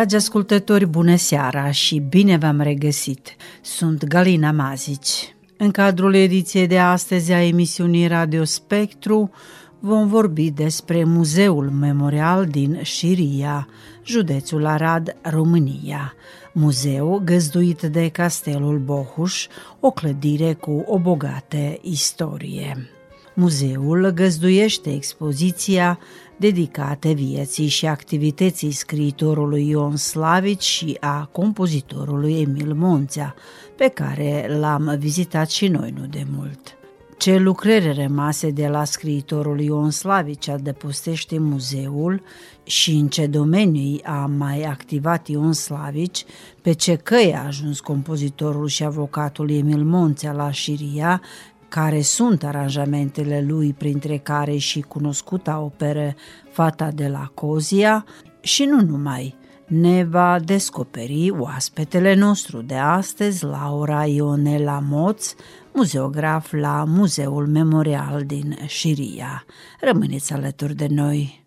Dragi ascultători, bună seara și bine v-am regăsit! Sunt Galina Mazici. În cadrul ediției de astăzi a emisiunii Radio Spectru vom vorbi despre Muzeul Memorial din Șiria, județul Arad, România. Muzeu găzduit de Castelul Bohuș, o clădire cu o bogată istorie. Muzeul găzduiește expoziția dedicate vieții și activității scriitorului Ion Slavici și a compozitorului Emil Monțea, pe care l-am vizitat și noi nu de mult. Ce lucrări rămase de la scriitorul Ion Slavici adăpostește muzeul și în ce domenii a mai activat Ion Slavici, pe ce căi a ajuns compozitorul și avocatul Emil Monțea la Șiria care sunt aranjamentele lui, printre care și cunoscuta operă Fata de la Cozia și nu numai. Ne va descoperi oaspetele nostru de astăzi, Laura Ionela Moț, muzeograf la Muzeul Memorial din Șiria. Rămâneți alături de noi!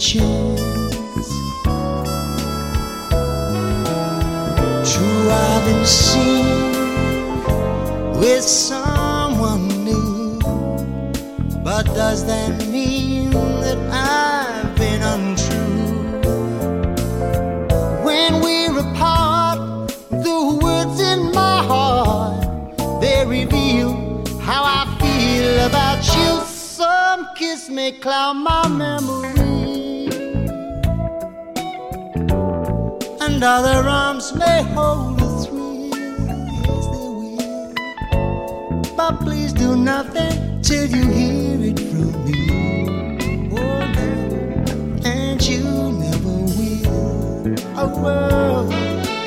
Chance. True, I've been seen with someone new, but does that mean that I've been untrue? When we're apart, the words in my heart they reveal how I feel about you. Some kiss may cloud my memory, and other arms may hold a thrill. Yes, they will. But please do nothing till you hear it from me. Oh, no, and you never will. A world.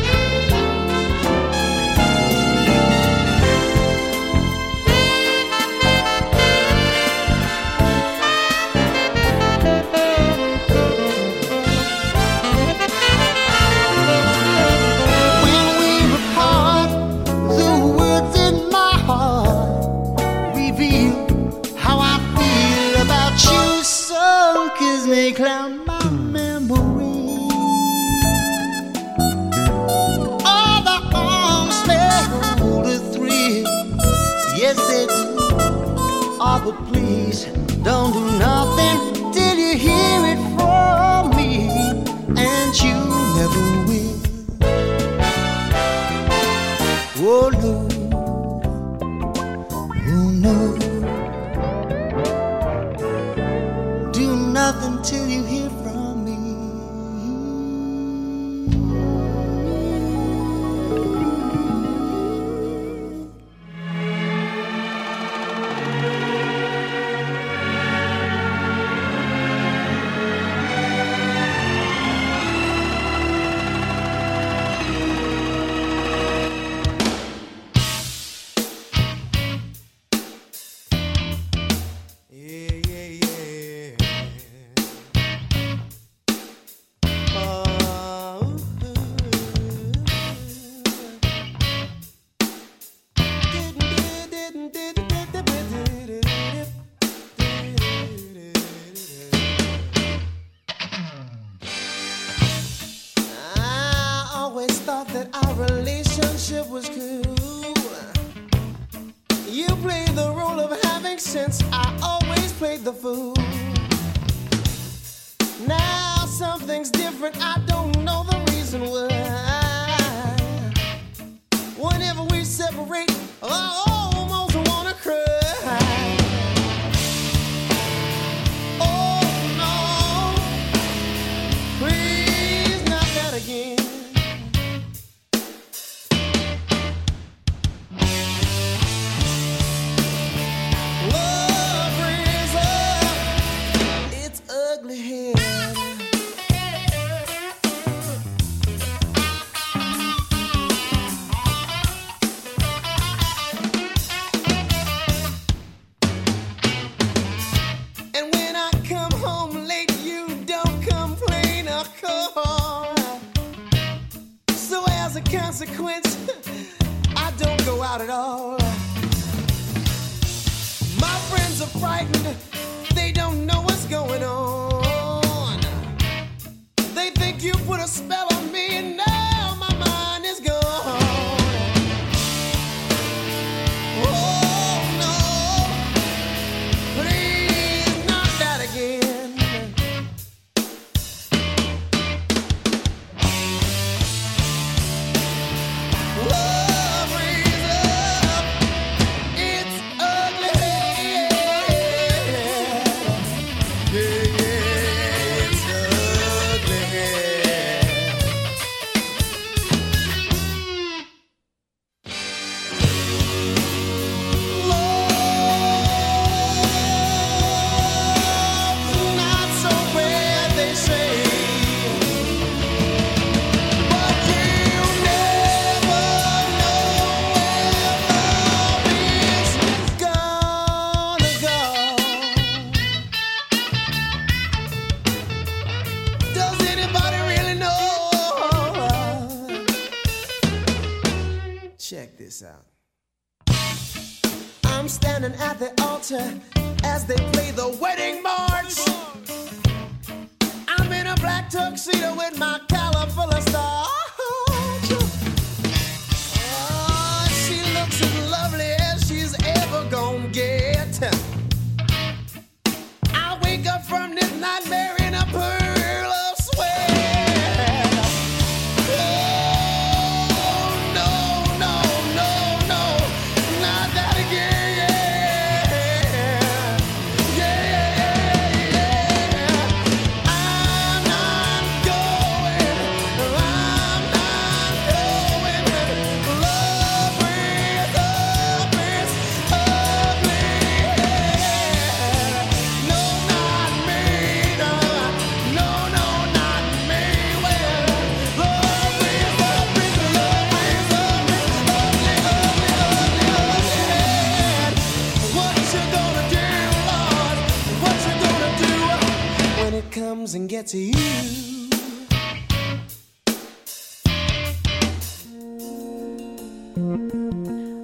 Spell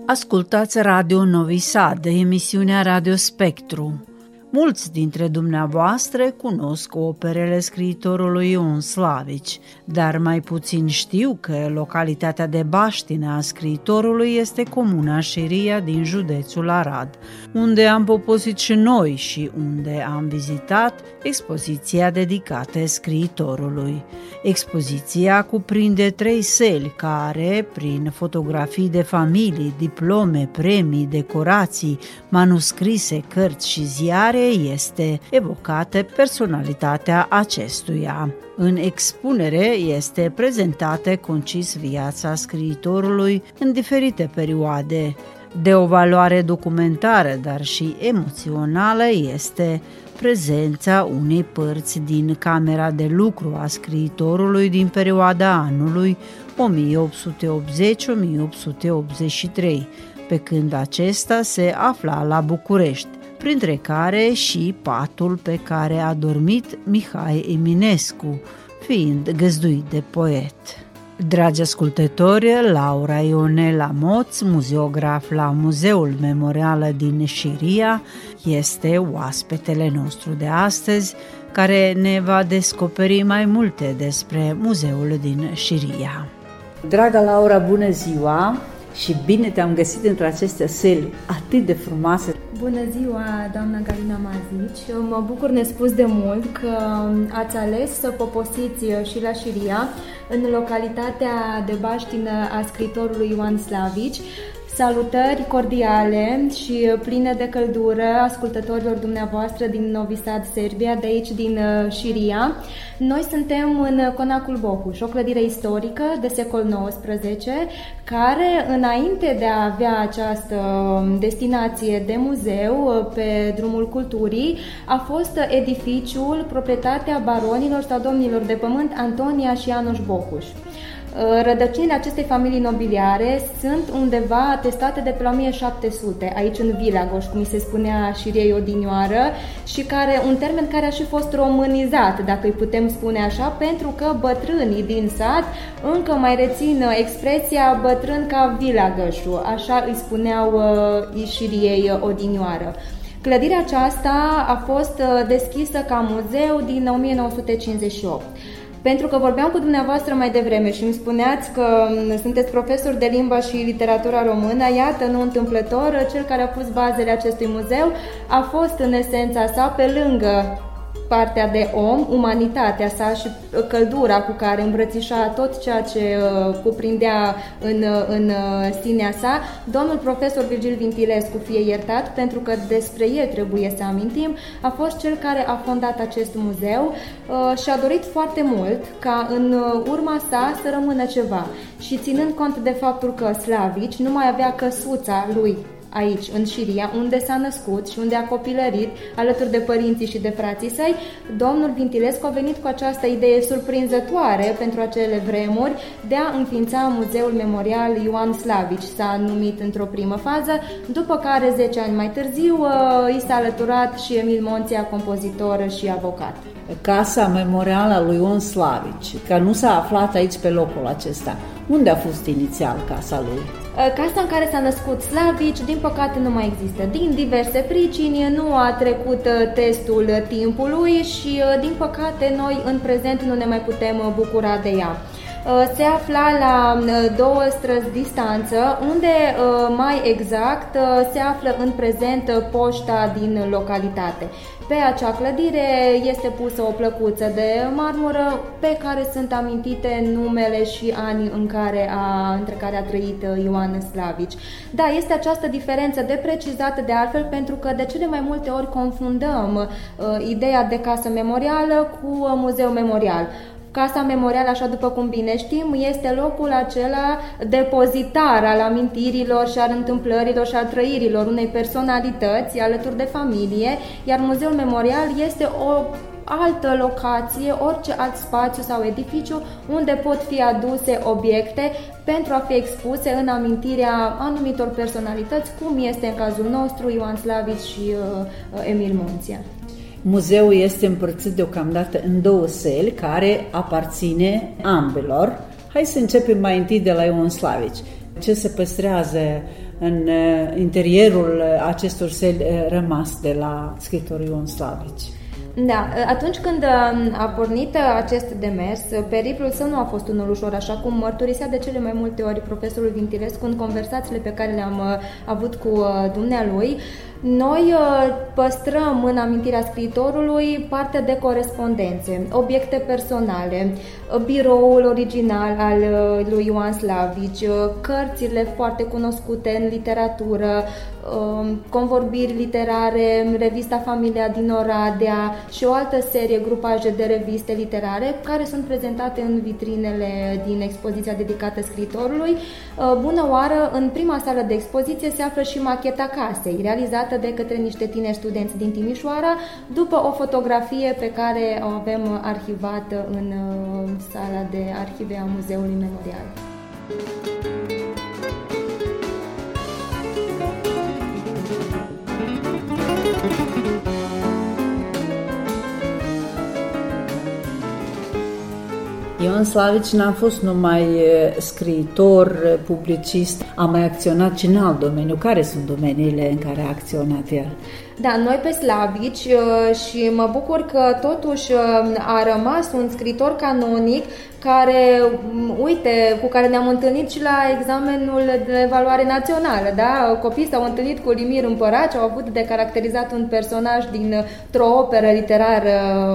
Ascultați Radio Novi Sad, emisiunea Radio Spectru. Mulți dintre dumneavoastră cunosc operele scriitorului Ion Slavici, dar mai puțin știu că localitatea de baștină a scriitorului este comuna Șiria din județul Arad, unde am poposit și noi și unde am vizitat expoziția dedicată scriitorului. Expoziția cuprinde trei seli care, prin fotografii de familii, diplome, premii, decorații, manuscrise, cărți și ziare, este evocată personalitatea acestuia. În expunere este prezentată concis viața scriitorului în diferite perioade. De o valoare documentară, dar și emoțională, este prezența unei părți din camera de lucru a scriitorului din perioada anului 1880-1883, pe când acesta se afla la București printre care și patul pe care a dormit Mihai Eminescu, fiind găzduit de poet. Dragi ascultători, Laura Ionela Moț, muzeograf la Muzeul Memorial din Șiria, este oaspetele nostru de astăzi, care ne va descoperi mai multe despre muzeul din Șiria. Draga Laura, bună ziua! Și bine te-am găsit într aceste seli atât de frumoase. Bună ziua, doamna Galina Mazici! Mă bucur nespus de mult că ați ales să poposiți și la Șiria, în localitatea de baștină a scritorului Ioan Slavici, Salutări cordiale și pline de căldură ascultătorilor dumneavoastră din Novi Sad, Serbia, de aici din uh, Șiria. Noi suntem în Conacul Bohuș, o clădire istorică de secol XIX, care înainte de a avea această um, destinație de muzeu uh, pe drumul culturii, a fost edificiul proprietatea baronilor sau domnilor de pământ Antonia și Anuș Bohuș. Uh, rădăcinile acestei familii nobiliare sunt undeva atestate de pe la 1700, aici în Vilagoș, cum se spunea șiriei odinioară, și care, un termen care a și fost românizat, dacă îi putem spune așa, pentru că bătrânii din sat încă mai rețin expresia bătrân ca Vilagășul, așa îi spuneau uh, șiriei odinioară. Clădirea aceasta a fost uh, deschisă ca muzeu din 1958. Pentru că vorbeam cu dumneavoastră mai devreme și îmi spuneați că mm, sunteți profesor de limba și literatura română, iată, nu întâmplător, cel care a pus bazele acestui muzeu a fost în esența sa pe lângă partea de om, umanitatea sa și căldura cu care îmbrățișa tot ceea ce uh, cuprindea în, uh, în uh, sinea sa, domnul profesor Virgil Vintilescu, fie iertat, pentru că despre el trebuie să amintim, a fost cel care a fondat acest muzeu uh, și a dorit foarte mult ca în uh, urma sa să rămână ceva. Și ținând cont de faptul că Slavici nu mai avea căsuța lui aici, în Șiria, unde s-a născut și unde a copilărit, alături de părinții și de frații săi, domnul Vintilescu a venit cu această idee surprinzătoare pentru acele vremuri de a înființa Muzeul Memorial Ioan Slavici. S-a numit într-o primă fază, după care, 10 ani mai târziu, uh, i s-a alăturat și Emil Monția, compozitor și avocat. Casa memorială a lui Ion Slavici, că nu s-a aflat aici pe locul acesta. Unde a fost inițial casa lui? Uh, casa în care s-a născut Slavici, din păcate, nu mai există. Din diverse pricini, nu a trecut uh, testul timpului și, uh, din păcate, noi în prezent nu ne mai putem bucura de ea. Se afla la două străzi distanță, unde mai exact se află în prezent poșta din localitate. Pe acea clădire este pusă o plăcuță de marmură pe care sunt amintite numele și ani în care a, între care a trăit uh, Ioan Slavici. Da, este această diferență de precizată de altfel pentru că de cele mai multe ori confundăm uh, ideea de casă memorială cu uh, muzeu memorial. Casa memorială, așa după cum bine știm, este locul acela depozitar al amintirilor și al întâmplărilor și al trăirilor unei personalități alături de familie, iar Muzeul Memorial este o altă locație, orice alt spațiu sau edificiu unde pot fi aduse obiecte pentru a fi expuse în amintirea anumitor personalități, cum este în cazul nostru Ioan Slavici și uh, Emil Monția. Muzeul este împărțit deocamdată în două seli care aparține ambelor. Hai să începem mai întâi de la Ion Slavici. Ce se păstrează în interierul acestor seli rămas de la scritorul Ion Slavici. Da, atunci când um, a pornit acest demers, periplul său nu a fost unul ușor, așa cum mărturisea de cele mai multe ori profesorul Vintilescu în conversațiile pe care le-am uh, avut cu uh, dumnealui. Noi uh, păstrăm în amintirea scriitorului parte de corespondențe, obiecte personale, biroul original al lui Ioan Slavici, cărțile foarte cunoscute în literatură, Um, convorbiri literare, revista Familia din Oradea și o altă serie, grupaje de reviste literare care sunt prezentate în vitrinele din expoziția dedicată scritorului. Uh, bună oară, în prima sală de expoziție se află și macheta casei, realizată de către niște tineri studenți din Timișoara, după o fotografie pe care o avem arhivată în uh, sala de arhive a Muzeului Memorial. Ion Slavici n-a fost numai scriitor, publicist, a mai acționat și în alt domeniu. Care sunt domeniile în care a acționat el? Da, noi pe Slavici și mă bucur că totuși a rămas un scritor canonic care, uite, cu care ne-am întâlnit și la examenul de evaluare națională, da? Copiii s-au întâlnit cu Limir Împăraci, au avut de caracterizat un personaj dintr-o operă literară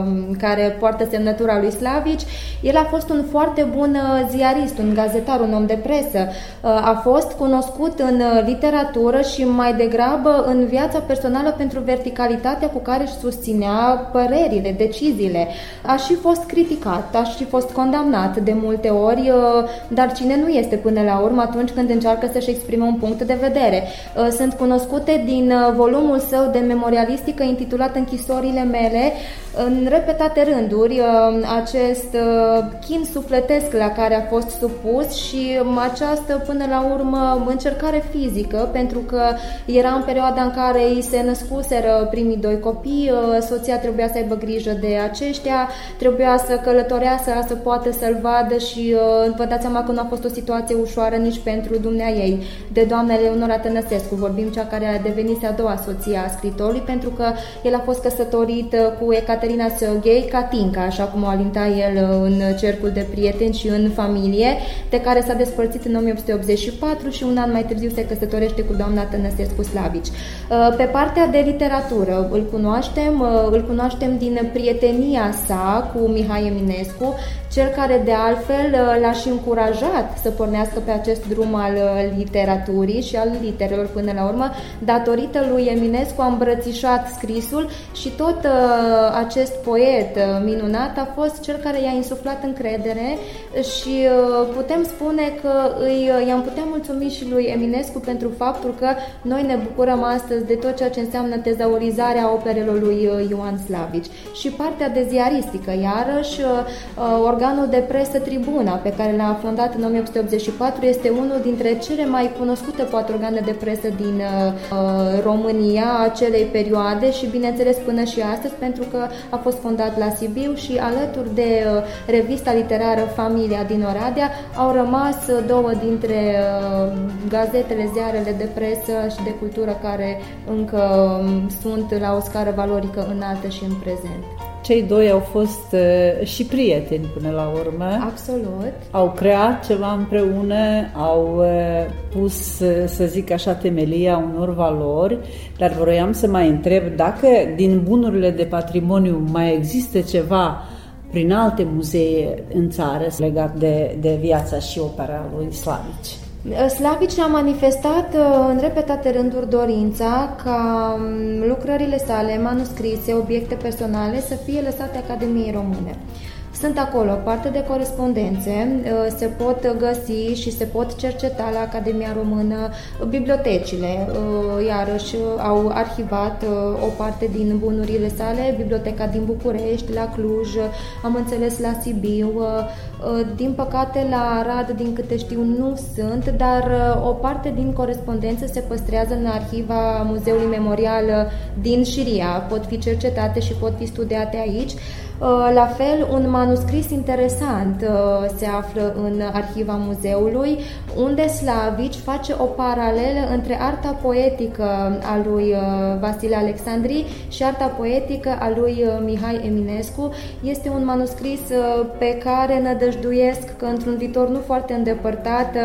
um, care poartă semnătura lui Slavici. El a fost un foarte bun uh, ziarist, un gazetar, un om de presă. Uh, a fost cunoscut în uh, literatură și mai degrabă în viața personală pentru verticalitatea cu care își susținea părerile, deciziile. A și fost criticat, a și fost condamnat condamnat de multe ori, uh, dar cine nu este până la urmă atunci când încearcă să-și exprime un punct de vedere. Uh, sunt cunoscute din uh, volumul său de memorialistică intitulat Închisorile mele, în repetate rânduri acest chin sufletesc la care a fost supus și um, această până la urmă încercare fizică pentru că era în perioada în care îi se născuseră primii doi copii, soția trebuia să aibă grijă de aceștia, trebuia să călătorească să poată să-l vadă și uh, vă dați seama că nu a fost o situație ușoară nici pentru dumnea ei. De doamna Leonora Tănăsescu, vorbim cea care a devenit a doua soție a scritorului, pentru că el a fost căsătorit uh, cu Ecaterina Săghei Catinca, așa cum o alinta el uh, în cercul de prieteni și în familie, de care s-a despărțit în 1884 și un an mai târziu se căsătorește cu doamna Tănăsescu Slavici. Uh, pe partea de literatură îl cunoaștem, îl cunoaștem din prietenia sa cu Mihai Eminescu, cel care de altfel uh, l-aș și încurajat să pornească pe acest drum al uh, literaturii și al literelor până la urmă, datorită lui Eminescu a îmbrățișat scrisul și tot uh, acest poet minunat a fost cel care i-a insuflat încredere și putem spune că îi, i-am putea mulțumi și lui Eminescu pentru faptul că noi ne bucurăm astăzi de tot ceea ce înseamnă tezaurizarea operelor lui Ioan Slavici și partea de ziaristică, iarăși organul de presă Tribuna, pe care l-a fondat în 1884, este unul dintre cele mai cunoscute poate organe de presă din uh, uh, România acelei perioade și bineînțeles până și astăzi, pentru că a fost fondat la Sibiu și alături de uh, revista literară Familia din Oradea au rămas două dintre uh, gazetele, ziarele de presă și de cultură care încă um, sunt la o scară valorică înaltă și în prezent. Cei doi au fost uh, și prieteni până la urmă. Absolut. Au creat ceva împreună, au uh, pus, uh, să zic așa, temelia unor valori, dar vroiam să mai întreb dacă din bunurile de patrimoniu mai există ceva prin alte muzee în țară legat de, de viața și opera lui Slavici. Slavici a manifestat uh, în repetate rânduri dorința ca um, lucrările sale, manuscrise, obiecte personale să fie lăsate Academiei Române. Sunt acolo parte de corespondențe, uh, se pot găsi și se pot cerceta la Academia Română bibliotecile. Uh, iarăși au arhivat o parte din bunurile sale, biblioteca din București, la Cluj, am înțeles la Sibiu, Uh, din păcate, la Arad, din câte știu, nu sunt, dar uh, o parte din corespondență se păstrează în arhiva Muzeului Memorial uh, din Șiria. Pot fi cercetate și pot fi studiate aici. Uh, la fel, un manuscris interesant uh, se află în arhiva muzeului, unde Slavici face o paralelă între arta poetică a lui uh, Vasile Alexandri și arta poetică a lui Mihai Eminescu. Este un manuscris pe care nădăjduiesc că într-un viitor nu foarte îndepărtat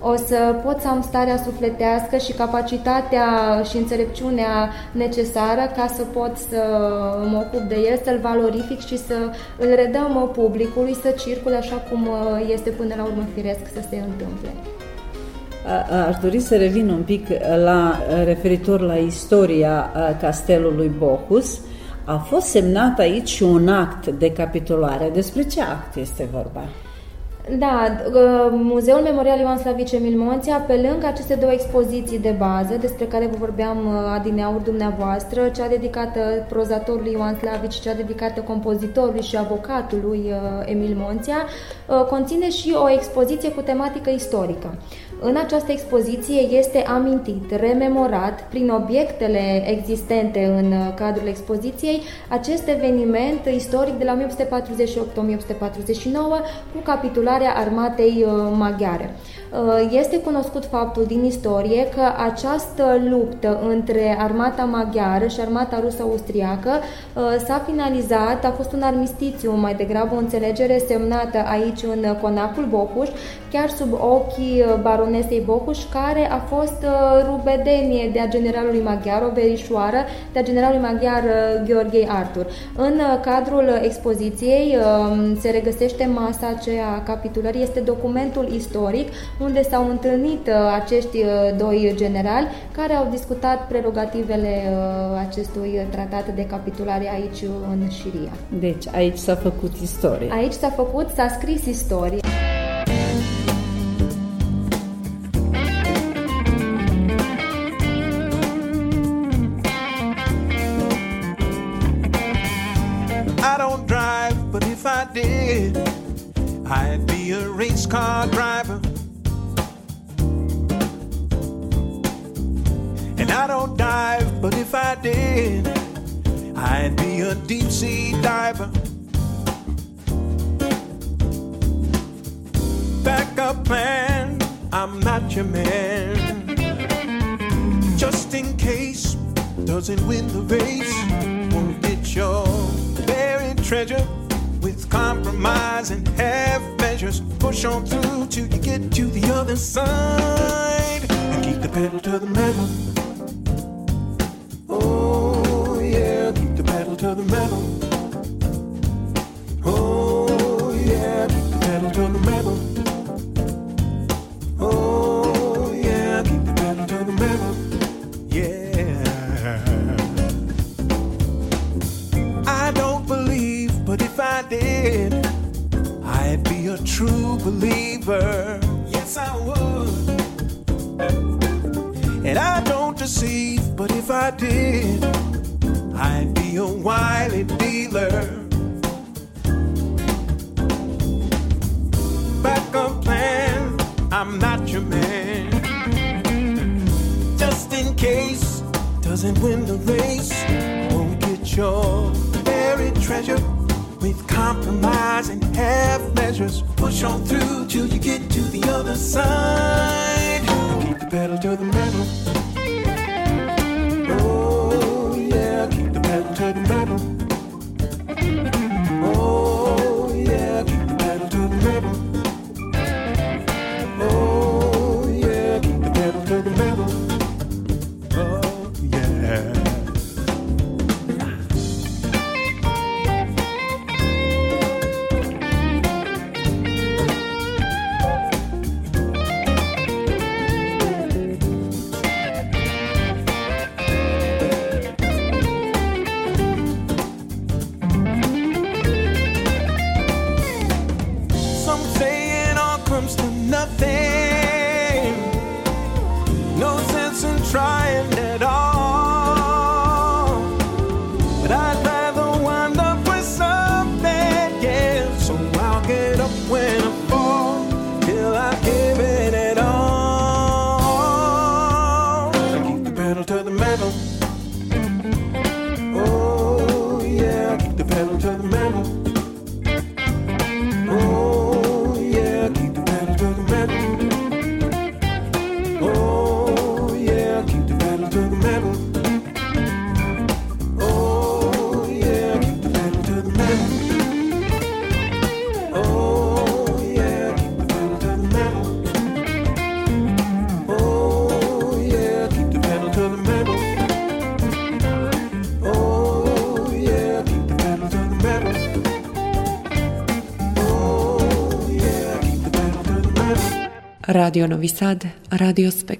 o să pot să am starea sufletească și capacitatea și înțelepciunea necesară ca să pot să mă ocup de el, să-l valorific și să îl redăm publicului să circule așa cum uh, este până la urmă firesc să se întâmple. Aș dori să revin un pic la referitor la istoria castelului Bohus. A fost semnat aici un act de capitulare. Despre ce act este vorba? Da, ă, Muzeul Memorial Ioan Slavice Milmonția, pe lângă aceste două expoziții de bază, despre care vă vorbeam ă, adineauri dumneavoastră, cea dedicată prozatorului Ioan Slavici, cea dedicată compozitorului și avocatului ă, Emil Monția, conține și o expoziție cu tematică istorică. În această expoziție este amintit, rememorat prin obiectele existente în cadrul expoziției acest eveniment istoric de la 1848-1849 cu capitularea armatei uh, maghiare. Uh, este cunoscut faptul din istorie că această luptă între armata maghiară și armata rusă-austriacă uh, s-a finalizat, a fost un armistițiu, mai degrabă o înțelegere semnată aici în Conacul Bohuș, chiar sub ochii baronesei Bohuș, care a fost uh, rubedenie de a generalului maghiar, o verișoară de a generalului maghiar Gheorghei Artur. În cadrul expoziției um, se regăsește masa aceea a capitulării, este documentul istoric unde s-au întâlnit uh, acești uh, doi generali care au discutat prerogativele uh, acestui tratat de capitulare aici în Șiria. Deci aici s-a făcut istorie. Aici s-a făcut, s-a scris istorie. I don't drive, but if I did, I'd be a race car driver. And I don't dive, but if I did, I'd be a deep sea diver. Backup plan, I'm not your man. Just in case, doesn't win the race, won't get your buried treasure with compromise and half measures. Push on through till you get to the other side and keep the pedal to the metal. The metal. Oh, yeah, keep the pedal to the metal. Oh, yeah, keep the pedal to the metal. Yeah. I don't believe, but if I did, I'd be a true believer. Yes, I would. And I don't deceive, but if I did, I'd be a wily dealer. Backup plan, I'm not your man. Just in case, doesn't win the race, won't get your buried treasure with compromise and half measures. Push on through till you get to the other side. Keep the pedal to the metal. Radio Novi Sad, Radio Spek.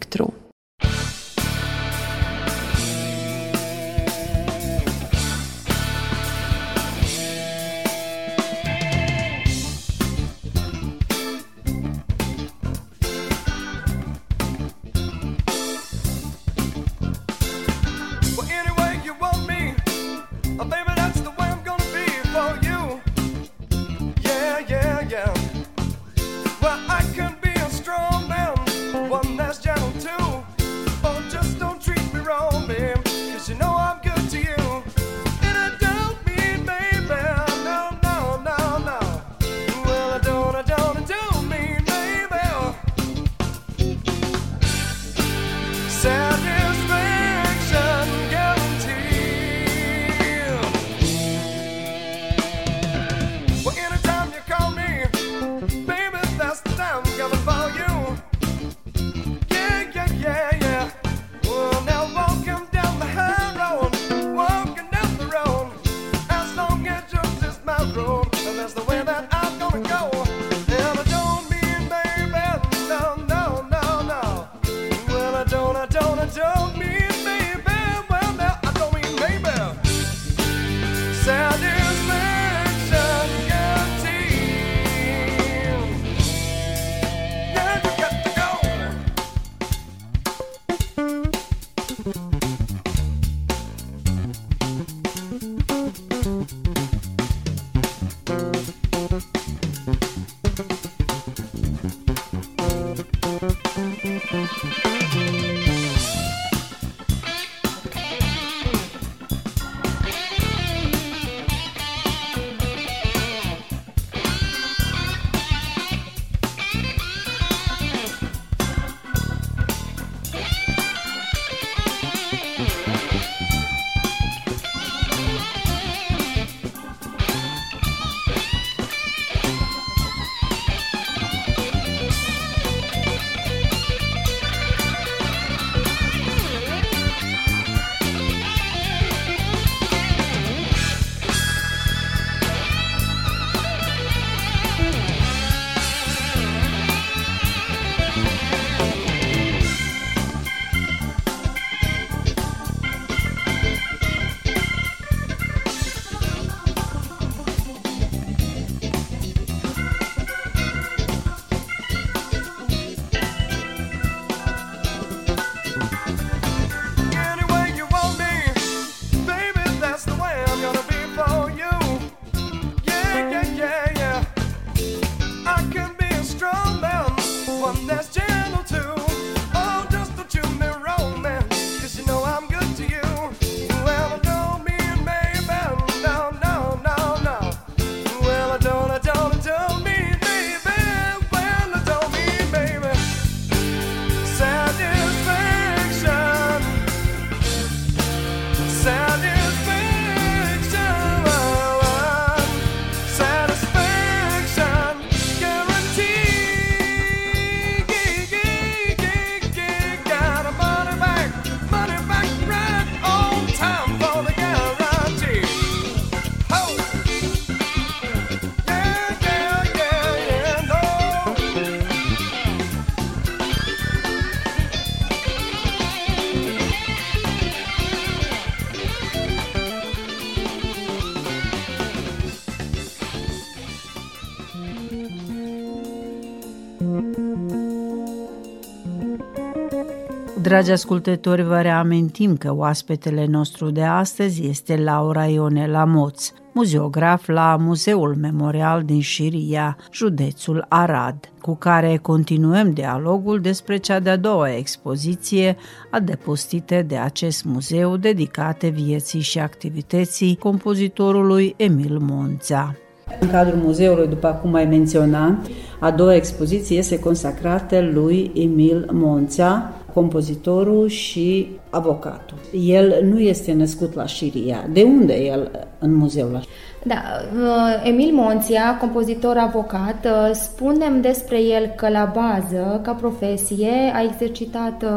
Dragi ascultători, vă reamintim că oaspetele nostru de astăzi este Laura Ionela Moț, muzeograf la Muzeul Memorial din Șiria, județul Arad, cu care continuăm dialogul despre cea de-a doua expoziție adăpostite de acest muzeu dedicate vieții și activității compozitorului Emil Monța. În cadrul muzeului, după cum ai menționat, a doua expoziție este consacrată lui Emil Monța, compozitorul și avocatul. El nu este născut la Siria. De unde el în muzeul la Da, uh, Emil Monția, compozitor avocat, uh, spunem despre el că la bază, ca profesie, a exercitat uh,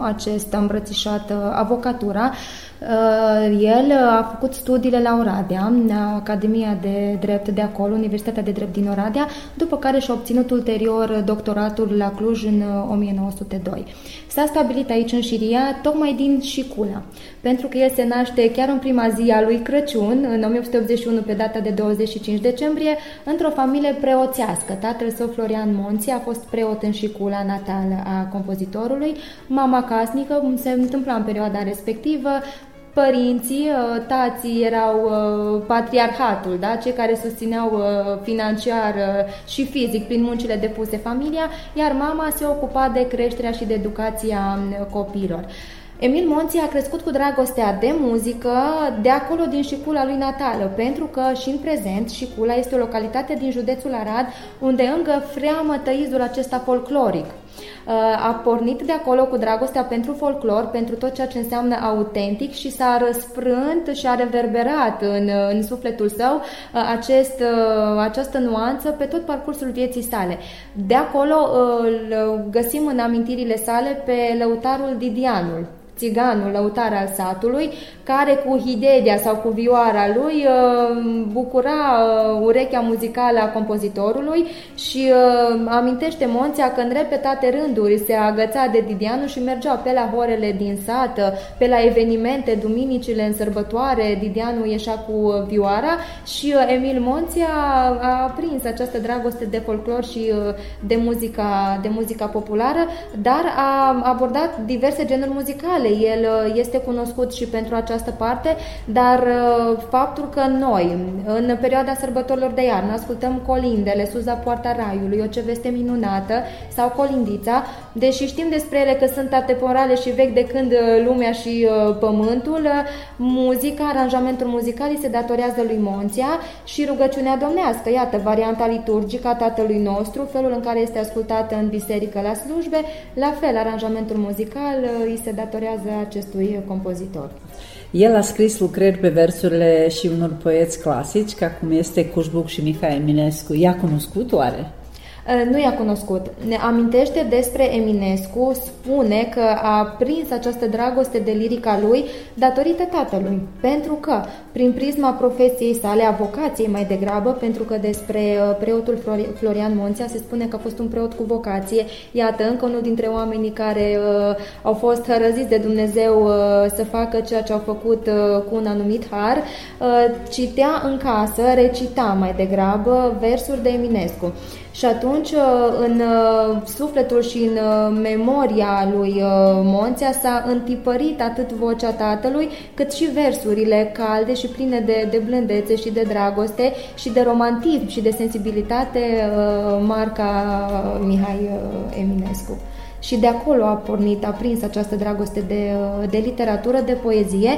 acest, a îmbrățișat avocatura el a făcut studiile la Oradea, la Academia de Drept de acolo, Universitatea de Drept din Oradea, după care și-a obținut ulterior doctoratul la Cluj în uh, 1902. S-a stabilit aici în Șiria tocmai din Șicula, pentru că el se naște chiar în prima zi a lui Crăciun, în 1881 pe data de 25 decembrie, într-o familie preoțească. Tatăl său, Florian Monți, a fost preot în Șicula natală a compozitorului, mama casnică, se întâmpla în perioada respectivă, Părinții, uh, tații erau uh, patriarhatul, da? cei care susțineau uh, financiar și fizic prin muncile depuse familia, iar mama se ocupa de creșterea și de educația copiilor. Emil Monții a crescut cu dragostea de muzică de acolo din Șicula lui natală, pentru că și în prezent Șicula este o localitate din județul Arad unde încă freamă tăizul acesta folcloric. A pornit de acolo cu dragostea pentru folclor, pentru tot ceea ce înseamnă autentic și s-a răsfrânt și a reverberat în, în sufletul său acest, această nuanță pe tot parcursul vieții sale. De acolo îl găsim în amintirile sale pe lăutarul Didianul, țiganul lăutar al satului, care cu hidedia sau cu vioara lui bucura urechea muzicală a compozitorului și amintește Monția că în repetate rânduri se agăța de Didianu și mergea pe la horele din sat, pe la evenimente, duminicile în sărbătoare, Didianu ieșea cu vioara și Emil Monția a prins această dragoste de folclor și de muzica, de muzica populară, dar a abordat diverse genuri muzicale. El este cunoscut și pentru această parte, dar faptul că noi, în perioada sărbătorilor de iarnă, ascultăm colindele, Suza Poarta Raiului, O ce veste minunată sau Colindița, deși știm despre ele că sunt atemporale și vechi de când lumea și pământul, muzica, aranjamentul muzical îi se datorează lui Monția și rugăciunea domnească, iată, varianta liturgică a Tatălui nostru, felul în care este ascultată în biserică la slujbe, la fel, aranjamentul muzical îi se datorează acestui compozitor. El a scris lucrări pe versurile și unor poeți clasici, ca cum este Cușbuc și Mihai Eminescu. I-a cunoscut oare? Nu i-a cunoscut. Ne amintește despre Eminescu, spune că a prins această dragoste de lirica lui datorită tatălui, pentru că, prin prisma profesiei sale, a vocației mai degrabă, pentru că despre preotul Florian Monția se spune că a fost un preot cu vocație, iată, încă unul dintre oamenii care uh, au fost răziți de Dumnezeu uh, să facă ceea ce au făcut uh, cu un anumit har, uh, citea în casă, recita mai degrabă versuri de Eminescu. Și atunci, în sufletul și în memoria lui Monția s-a întipărit atât vocea tatălui, cât și versurile calde și pline de, de blândețe și de dragoste și de romantism și de sensibilitate marca Mihai Eminescu și de acolo a pornit, a prins această dragoste de, de literatură, de poezie,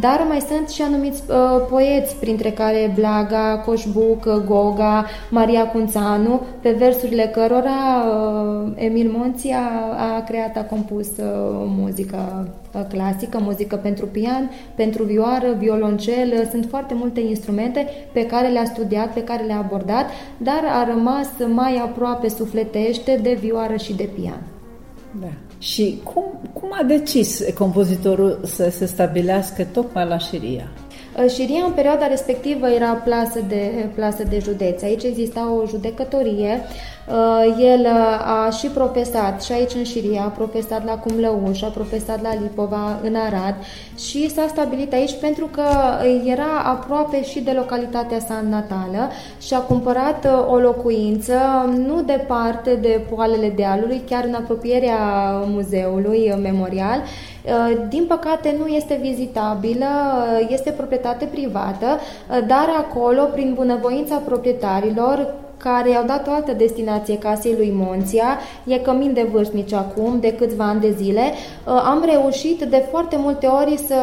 dar mai sunt și anumiți uh, poeți, printre care Blaga, Coșbuc, Goga, Maria Cunțanu, pe versurile cărora uh, Emil Monți a, a creat, a compus uh, muzică clasică, muzică pentru pian, pentru vioară, violoncel, sunt foarte multe instrumente pe care le-a studiat, pe care le-a abordat, dar a rămas mai aproape sufletește de vioară și de pian. Da. Și cum, cum a decis compozitorul să se stabilească tocmai la Șiria? Șiria în perioada respectivă era plasă de, plasă de județ. Aici exista o judecătorie. El a și profesat și aici în Șiria, a profesat la Cumlăuș, a profesat la Lipova, în Arad și s-a stabilit aici pentru că era aproape și de localitatea sa natală și a cumpărat o locuință nu departe de poalele dealului, chiar în apropierea muzeului memorial din păcate nu este vizitabilă, este proprietate privată, dar acolo, prin bunăvoința proprietarilor, care i-au dat o altă destinație casei lui Monția, e cămin de vârstnici acum, de câțiva ani de zile, am reușit de foarte multe ori să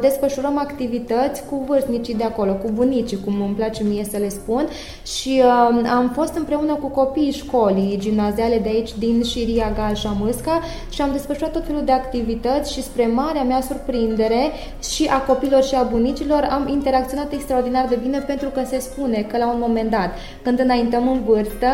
desfășurăm activități cu vârstnicii de acolo, cu bunicii, cum îmi place mie să le spun, și am fost împreună cu copiii școlii gimnaziale de aici, din Șiria, Galșa, Mâsca, și am desfășurat tot felul de activități și spre marea mea surprindere și a copilor și a bunicilor am interacționat extraordinar de bine pentru că se spune că la un moment dat, când înaintăm suntem în vârstă,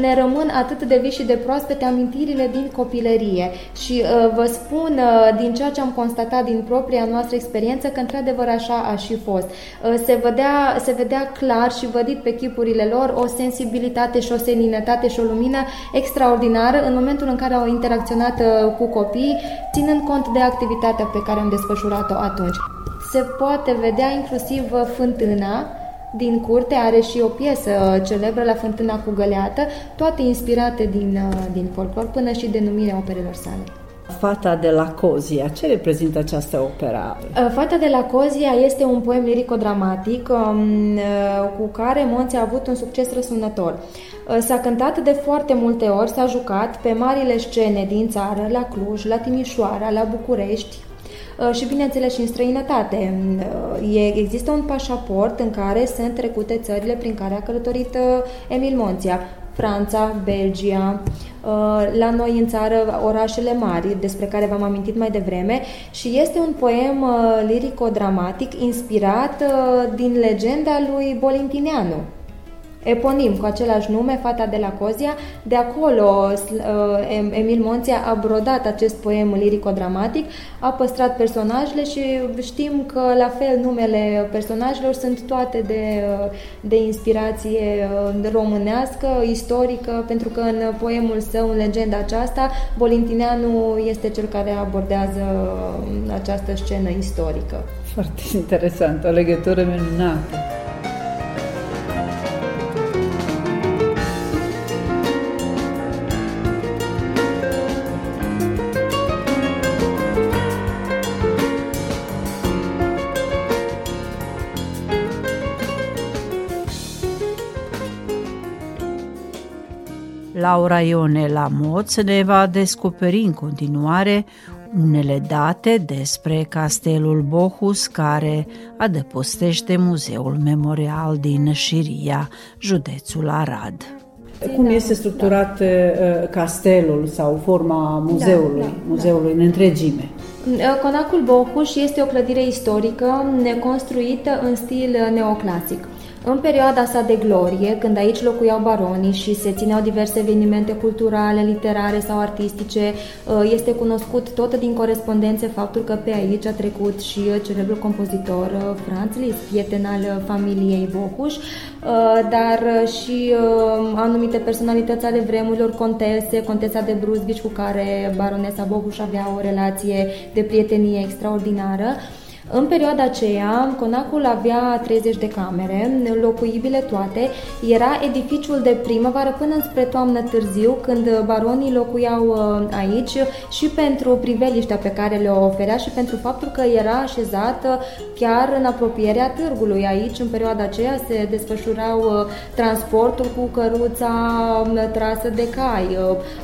ne rămân atât de vii și de proaspete amintirile din copilărie. Și uh, vă spun uh, din ceea ce am constatat din propria noastră experiență că într-adevăr așa a și fost. Uh, se, vedea, se vedea clar și vădit pe chipurile lor o sensibilitate și o seninătate și o lumină extraordinară în momentul în care au interacționat uh, cu copii, ținând cont de activitatea pe care am desfășurat-o atunci. Se poate vedea inclusiv uh, fântâna, din curte are și o piesă uh, celebră la Fântâna cu Găleată, toate inspirate din, din folclor, până și denumirea operelor sale. Fata de la Cozia. Ce reprezintă această operă? Fata de la Cozia este un poem lirico-dramatic um, cu care Monți a avut un succes răsunător. S-a cântat de foarte multe ori, s-a jucat pe marile scene din țară, la Cluj, la Timișoara, la București, și bineînțeles și în străinătate. Există un pașaport în care sunt trecute țările prin care a călătorit Emil Monția. Franța, Belgia, la noi în țară orașele mari, despre care v-am amintit mai devreme, și este un poem lirico-dramatic inspirat din legenda lui Bolintineanu eponim cu același nume, Fata de la Cozia. De acolo uh, Emil Monția a brodat acest poem lirico-dramatic, a păstrat personajele și știm că la fel numele personajelor sunt toate de, uh, de inspirație uh, românească, istorică, pentru că în poemul său, în legenda aceasta, Bolintineanu este cel care abordează această scenă istorică. Foarte interesant, o legătură minunată. Laura Ione la Moț ne va descoperi în continuare unele date despre castelul Bohus care adăpostește Muzeul Memorial din Șiria, județul Arad. Cum este structurat da. castelul sau forma muzeului, da, da, muzeului da. în întregime? Conacul Bohuș este o clădire istorică neconstruită în stil neoclasic. În perioada sa de glorie, când aici locuiau baronii și se țineau diverse evenimente culturale, literare sau artistice, uh, este cunoscut tot din corespondențe faptul că pe aici a trecut și celebrul compozitor uh, Franz Liszt, prieten al familiei Bohuș, uh, dar și anumite personalități ale vremurilor, contese, contesa de Bruzghici cu care baronesa Bohuș avea o relație de prietenie extraordinară. În perioada aceea, conacul avea 30 de camere, locuibile toate, era edificiul de primăvară până spre toamnă târziu, când baronii locuiau uh, aici și pentru priveliștea pe care le oferea și pentru faptul că era așezat chiar în apropierea târgului. Aici, în perioada aceea, se desfășurau uh, transportul cu căruța um, trasă de cai.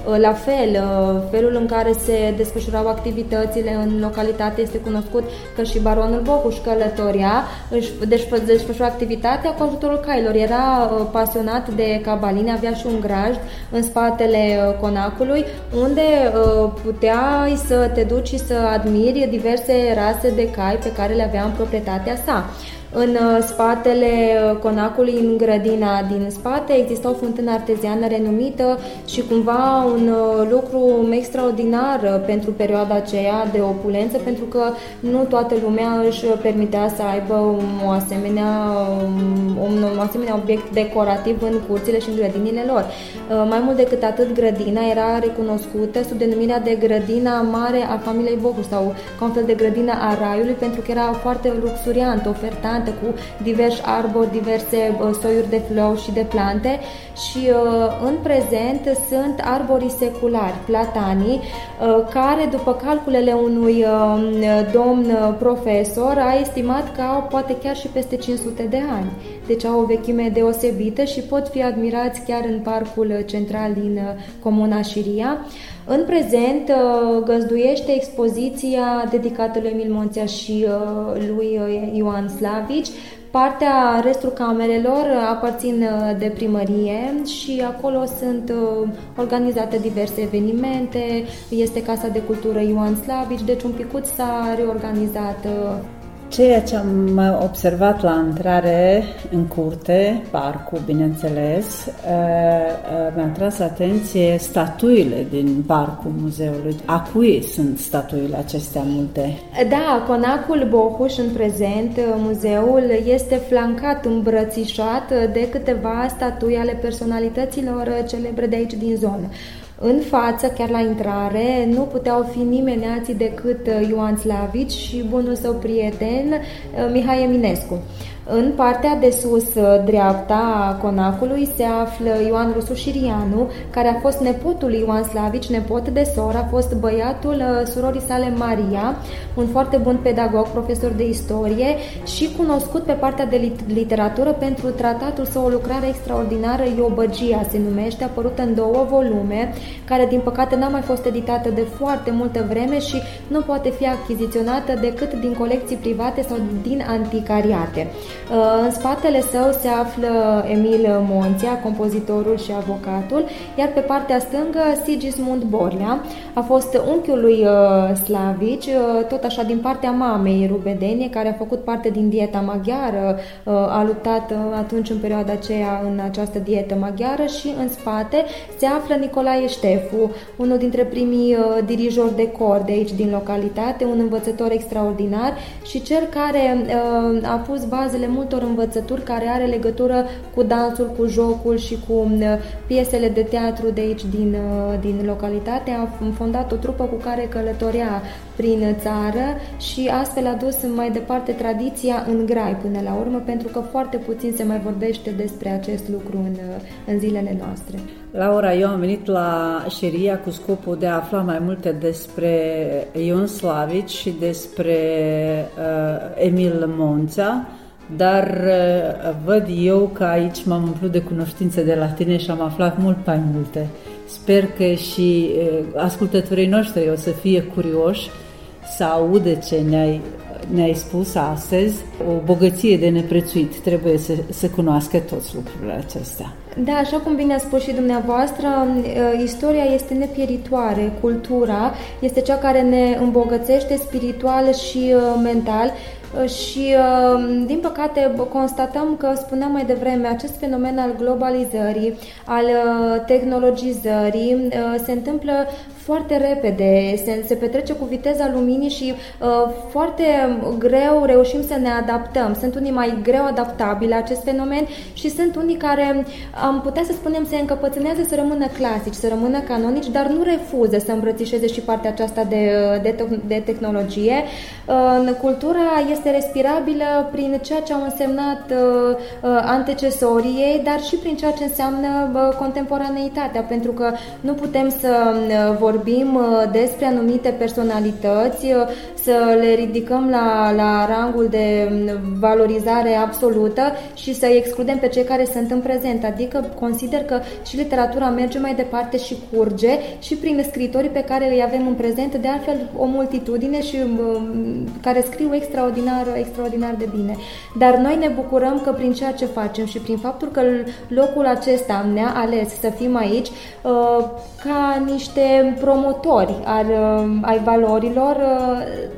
Uh, la fel, felul în care se desfășurau activitățile în localitate este cunoscut că și baronul Bocuș călătoria, își desfășura activitatea cu ajutorul cailor. Era uh, pasionat de cabaline, avea și un grajd în spatele uh, conacului, unde uh, puteai să te duci și să admiri diverse rase de cai pe care le avea în proprietatea sa. În uh, spatele uh, conacului, în grădina din spate, exista o fântână arteziană renumită și cumva un uh, lucru extraordinar pentru perioada aceea de opulență, pentru că nu toată lumea își permitea să aibă un asemenea, um, un, un asemenea obiect decorativ în curțile și în grădinile lor. Mai mult decât atât, grădina era recunoscută sub denumirea de grădina mare a familiei Bohu sau ca un fel de grădina a raiului, pentru că era foarte luxuriant, ofertant interesantă cu diversi arbori, diverse soiuri de flori și de plante și uh, în prezent sunt arborii seculari, platanii, uh, care după calculele unui um, domn profesor a estimat că au poate chiar și peste 500 de ani. Deci au o vechime deosebită și pot fi admirați chiar în parcul central din uh, comuna Șiria. În prezent găzduiește expoziția dedicată lui Emil Monția și lui Ioan Slavici, Partea, restul camerelor aparțin uh, de primărie și acolo sunt uh, organizate diverse evenimente, este Casa de Cultură Ioan Slavici, deci un picuț s-a reorganizat uh, Ceea ce am observat la intrare în curte, parcul, bineînțeles, uh, uh, mi-a tras atenție statuile din parcul muzeului. A cui sunt statuile acestea multe? Da, Conacul Bohuș în prezent, muzeul, este flancat, îmbrățișat de câteva statui ale personalităților celebre de aici din zonă. În față, chiar la intrare, nu puteau fi nimeni alții decât Ioan Slavici și bunul său prieten Mihai Eminescu. În partea de sus, uh, dreapta a conacului, se află Ioan Rusu Șirianu, care a fost nepotul lui Ioan Slavici, nepot de soră, a fost băiatul uh, surorii sale Maria, un foarte bun pedagog, profesor de istorie și cunoscut pe partea de literatură pentru tratatul său, o lucrare extraordinară, Iobăgia se numește, apărută în două volume, care din păcate n-a mai fost editată de foarte multă vreme și nu poate fi achiziționată decât din colecții private sau din anticariate. Uh, în spatele său se află Emil Monția, compozitorul și avocatul, iar pe partea stângă Sigismund Borlea. A fost unchiul lui uh, Slavici, uh, tot așa din partea mamei Rubedenie, care a făcut parte din dieta maghiară, a luptat atunci în perioada aceea în această dietă maghiară și în spate se află Nicolae Ștefu, unul dintre primii dirijori de cor de aici din localitate, un învățător extraordinar și cel care a pus bazele multor învățături care are legătură cu dansul, cu jocul și cu uh, piesele de teatru de aici din, uh, din localitate. A fondat o trupă cu care călătorea prin țară și astfel a dus mai departe tradiția în grai până la urmă, pentru că foarte puțin se mai vorbește despre acest lucru în, uh, în zilele noastre. Laura, eu am venit la Șeria cu scopul de a afla mai multe despre Ion Slavici și despre uh, Emil Monța, dar uh, văd eu că aici m-am umplut de cunoștințe de la tine și am aflat mult mai multe. Sper că și uh, ascultătorii noștri o să fie curioși să audă ce ne-ai, ne-ai spus astăzi. O bogăție de neprețuit. Trebuie să, să cunoască toți lucrurile acestea. Da, așa cum bine a spus și dumneavoastră, uh, istoria este nepieritoare, cultura este cea care ne îmbogățește spiritual și mental și, um, din păcate, constatăm că, spuneam mai devreme, acest fenomen al globalizării, al uh, tehnologizării, uh, se întâmplă foarte repede, se, se petrece cu viteza luminii și uh, foarte greu reușim să ne adaptăm. Sunt unii mai greu adaptabili la acest fenomen și sunt unii care, am putea să spunem, se încăpățânează să rămână clasici, să rămână canonici, dar nu refuză să îmbrățișeze și partea aceasta de, de, de tehnologie. Uh, cultura este respirabilă prin ceea ce au însemnat uh, uh, antecesorii ei, dar și prin ceea ce înseamnă uh, contemporaneitatea, pentru că nu putem să uh, vorbim vorbim uh, despre anumite personalități, uh, să le ridicăm la, la rangul de mm, valorizare absolută și să-i excludem pe cei care sunt în prezent. Adică consider că și literatura merge mai departe și curge și prin scritorii pe care îi avem în prezent, de altfel o multitudine și mm, care scriu extraordinar, extraordinar de bine. Dar noi ne bucurăm că prin ceea ce facem și prin faptul că locul acesta ne-a ales să fim aici uh, ca niște promotori al, ai valorilor,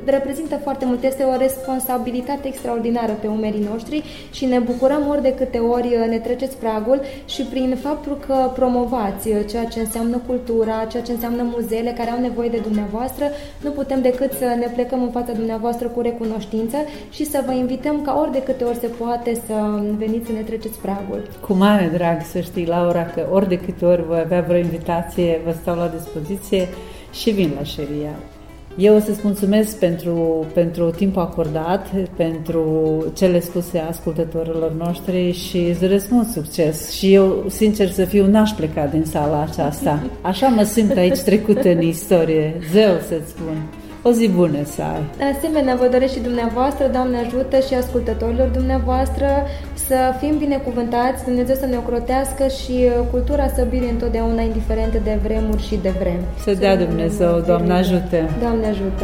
reprezintă foarte mult. Este o responsabilitate extraordinară pe umerii noștri și ne bucurăm ori de câte ori uh, ne treceți pragul și prin faptul că promovați uh, ceea ce înseamnă cultura, ceea ce înseamnă muzeele care au nevoie de dumneavoastră, nu putem decât să ne plecăm în fața dumneavoastră cu recunoștință și să vă invităm ca ori de câte ori se poate să veniți să ne treceți pragul. Cu mare drag să știi, Laura, că ori de câte ori voi avea vreo invitație, vă stau la dispoziție și vin la șeria. Eu o să-ți mulțumesc pentru, pentru timpul acordat, pentru cele spuse ascultătorilor noștri și îți răspund succes. Și eu, sincer să fiu, n-aș pleca din sala aceasta. Așa mă simt aici trecută în istorie. Zeu să-ți spun. O zi bună să ai! De asemenea, vă doresc și dumneavoastră, Doamne ajută și ascultătorilor dumneavoastră să fim binecuvântați, Dumnezeu să ne ocrotească și uh, cultura să bine întotdeauna indiferent de vremuri și de vrem. Să dea Dumnezeu, Doamne ajută! Doamne ajută!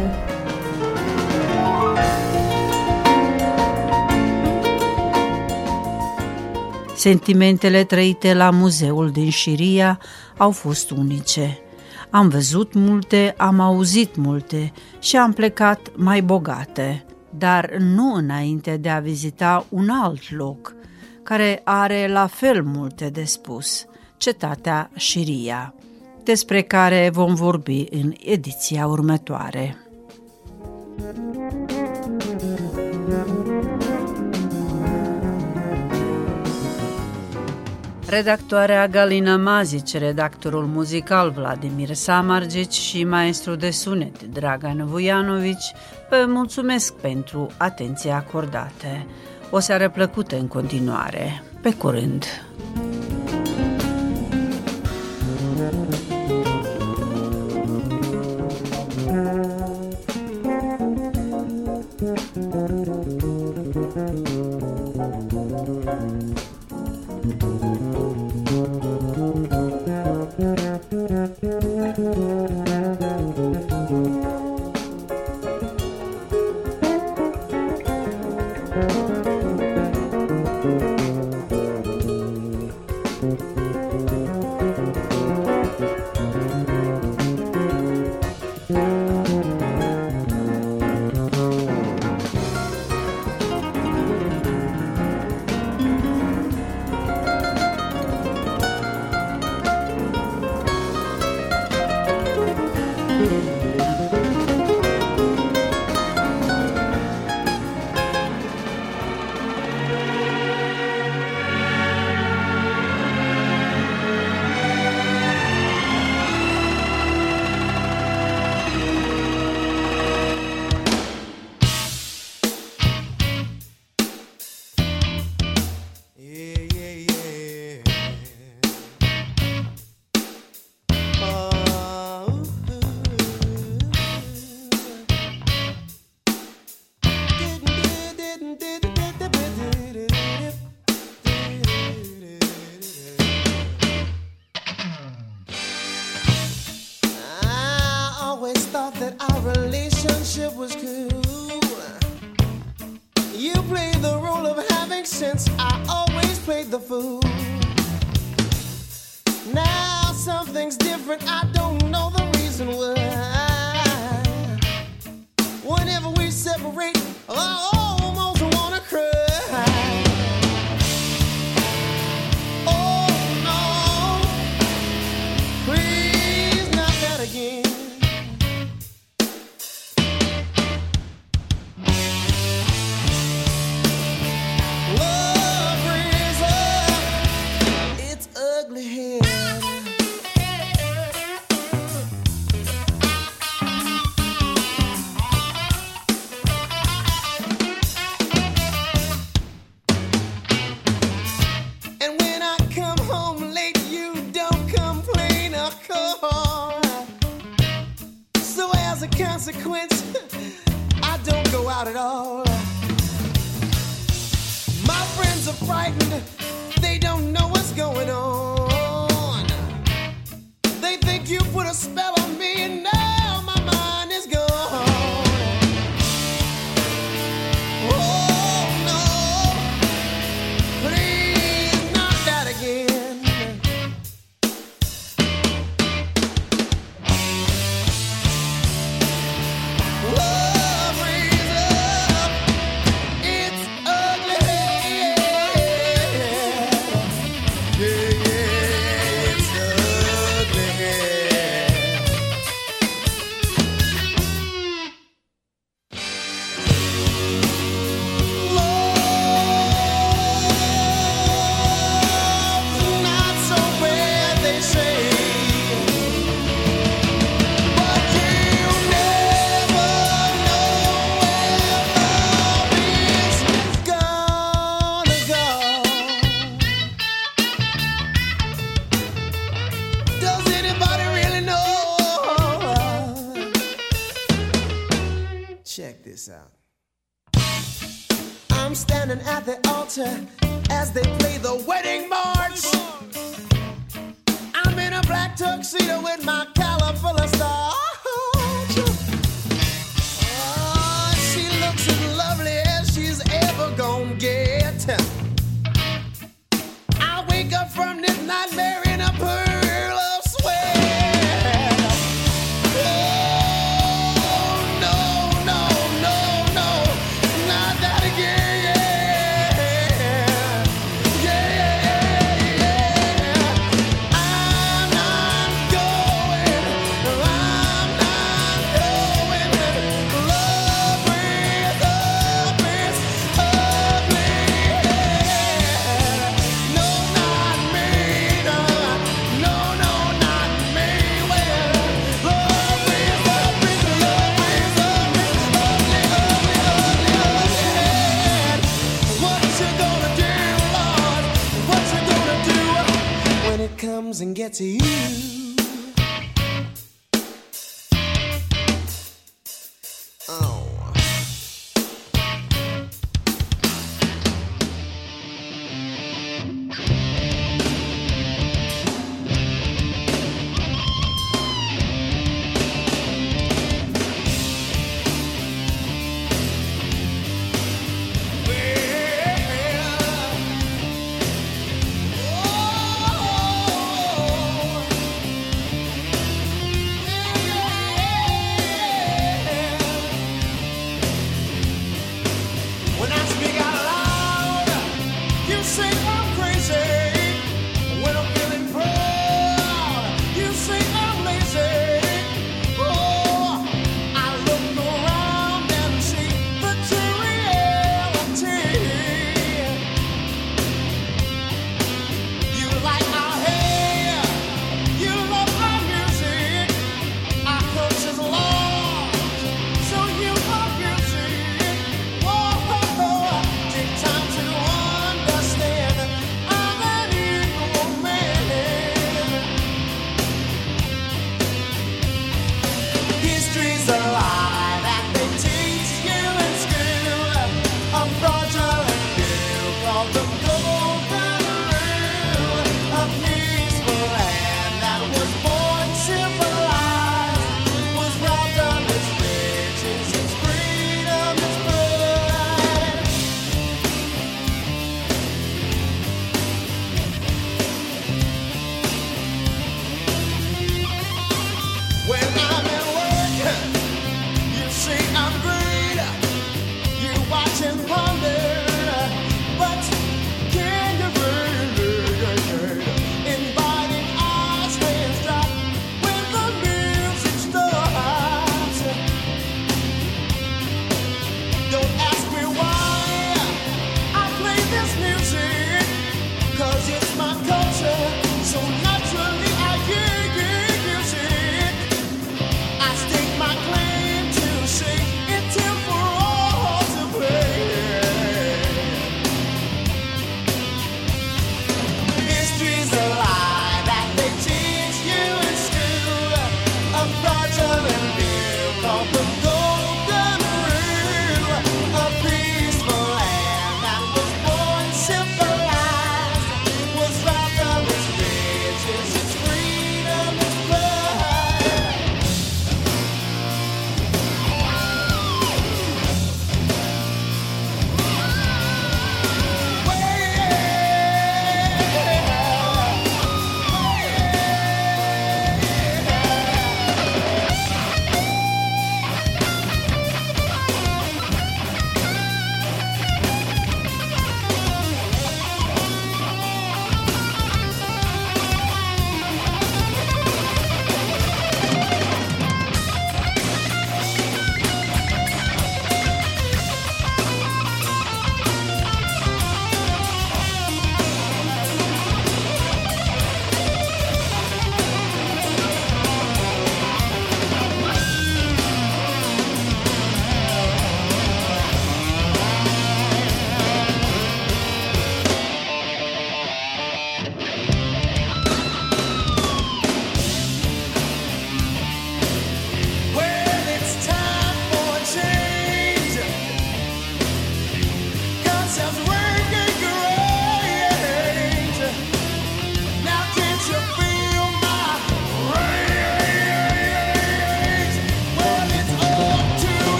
Sentimentele trăite la muzeul din Șiria au fost unice. Am văzut multe, am auzit multe și am plecat mai bogate, dar nu înainte de a vizita un alt loc, care are la fel multe de spus, cetatea Șiria, despre care vom vorbi în ediția următoare. thank you redactoarea Galina Mazici, redactorul muzical Vladimir Samargici și maestru de sunet Dragan Vujanovici, vă mulțumesc pentru atenția acordată. O seară plăcută în continuare. Pe curând!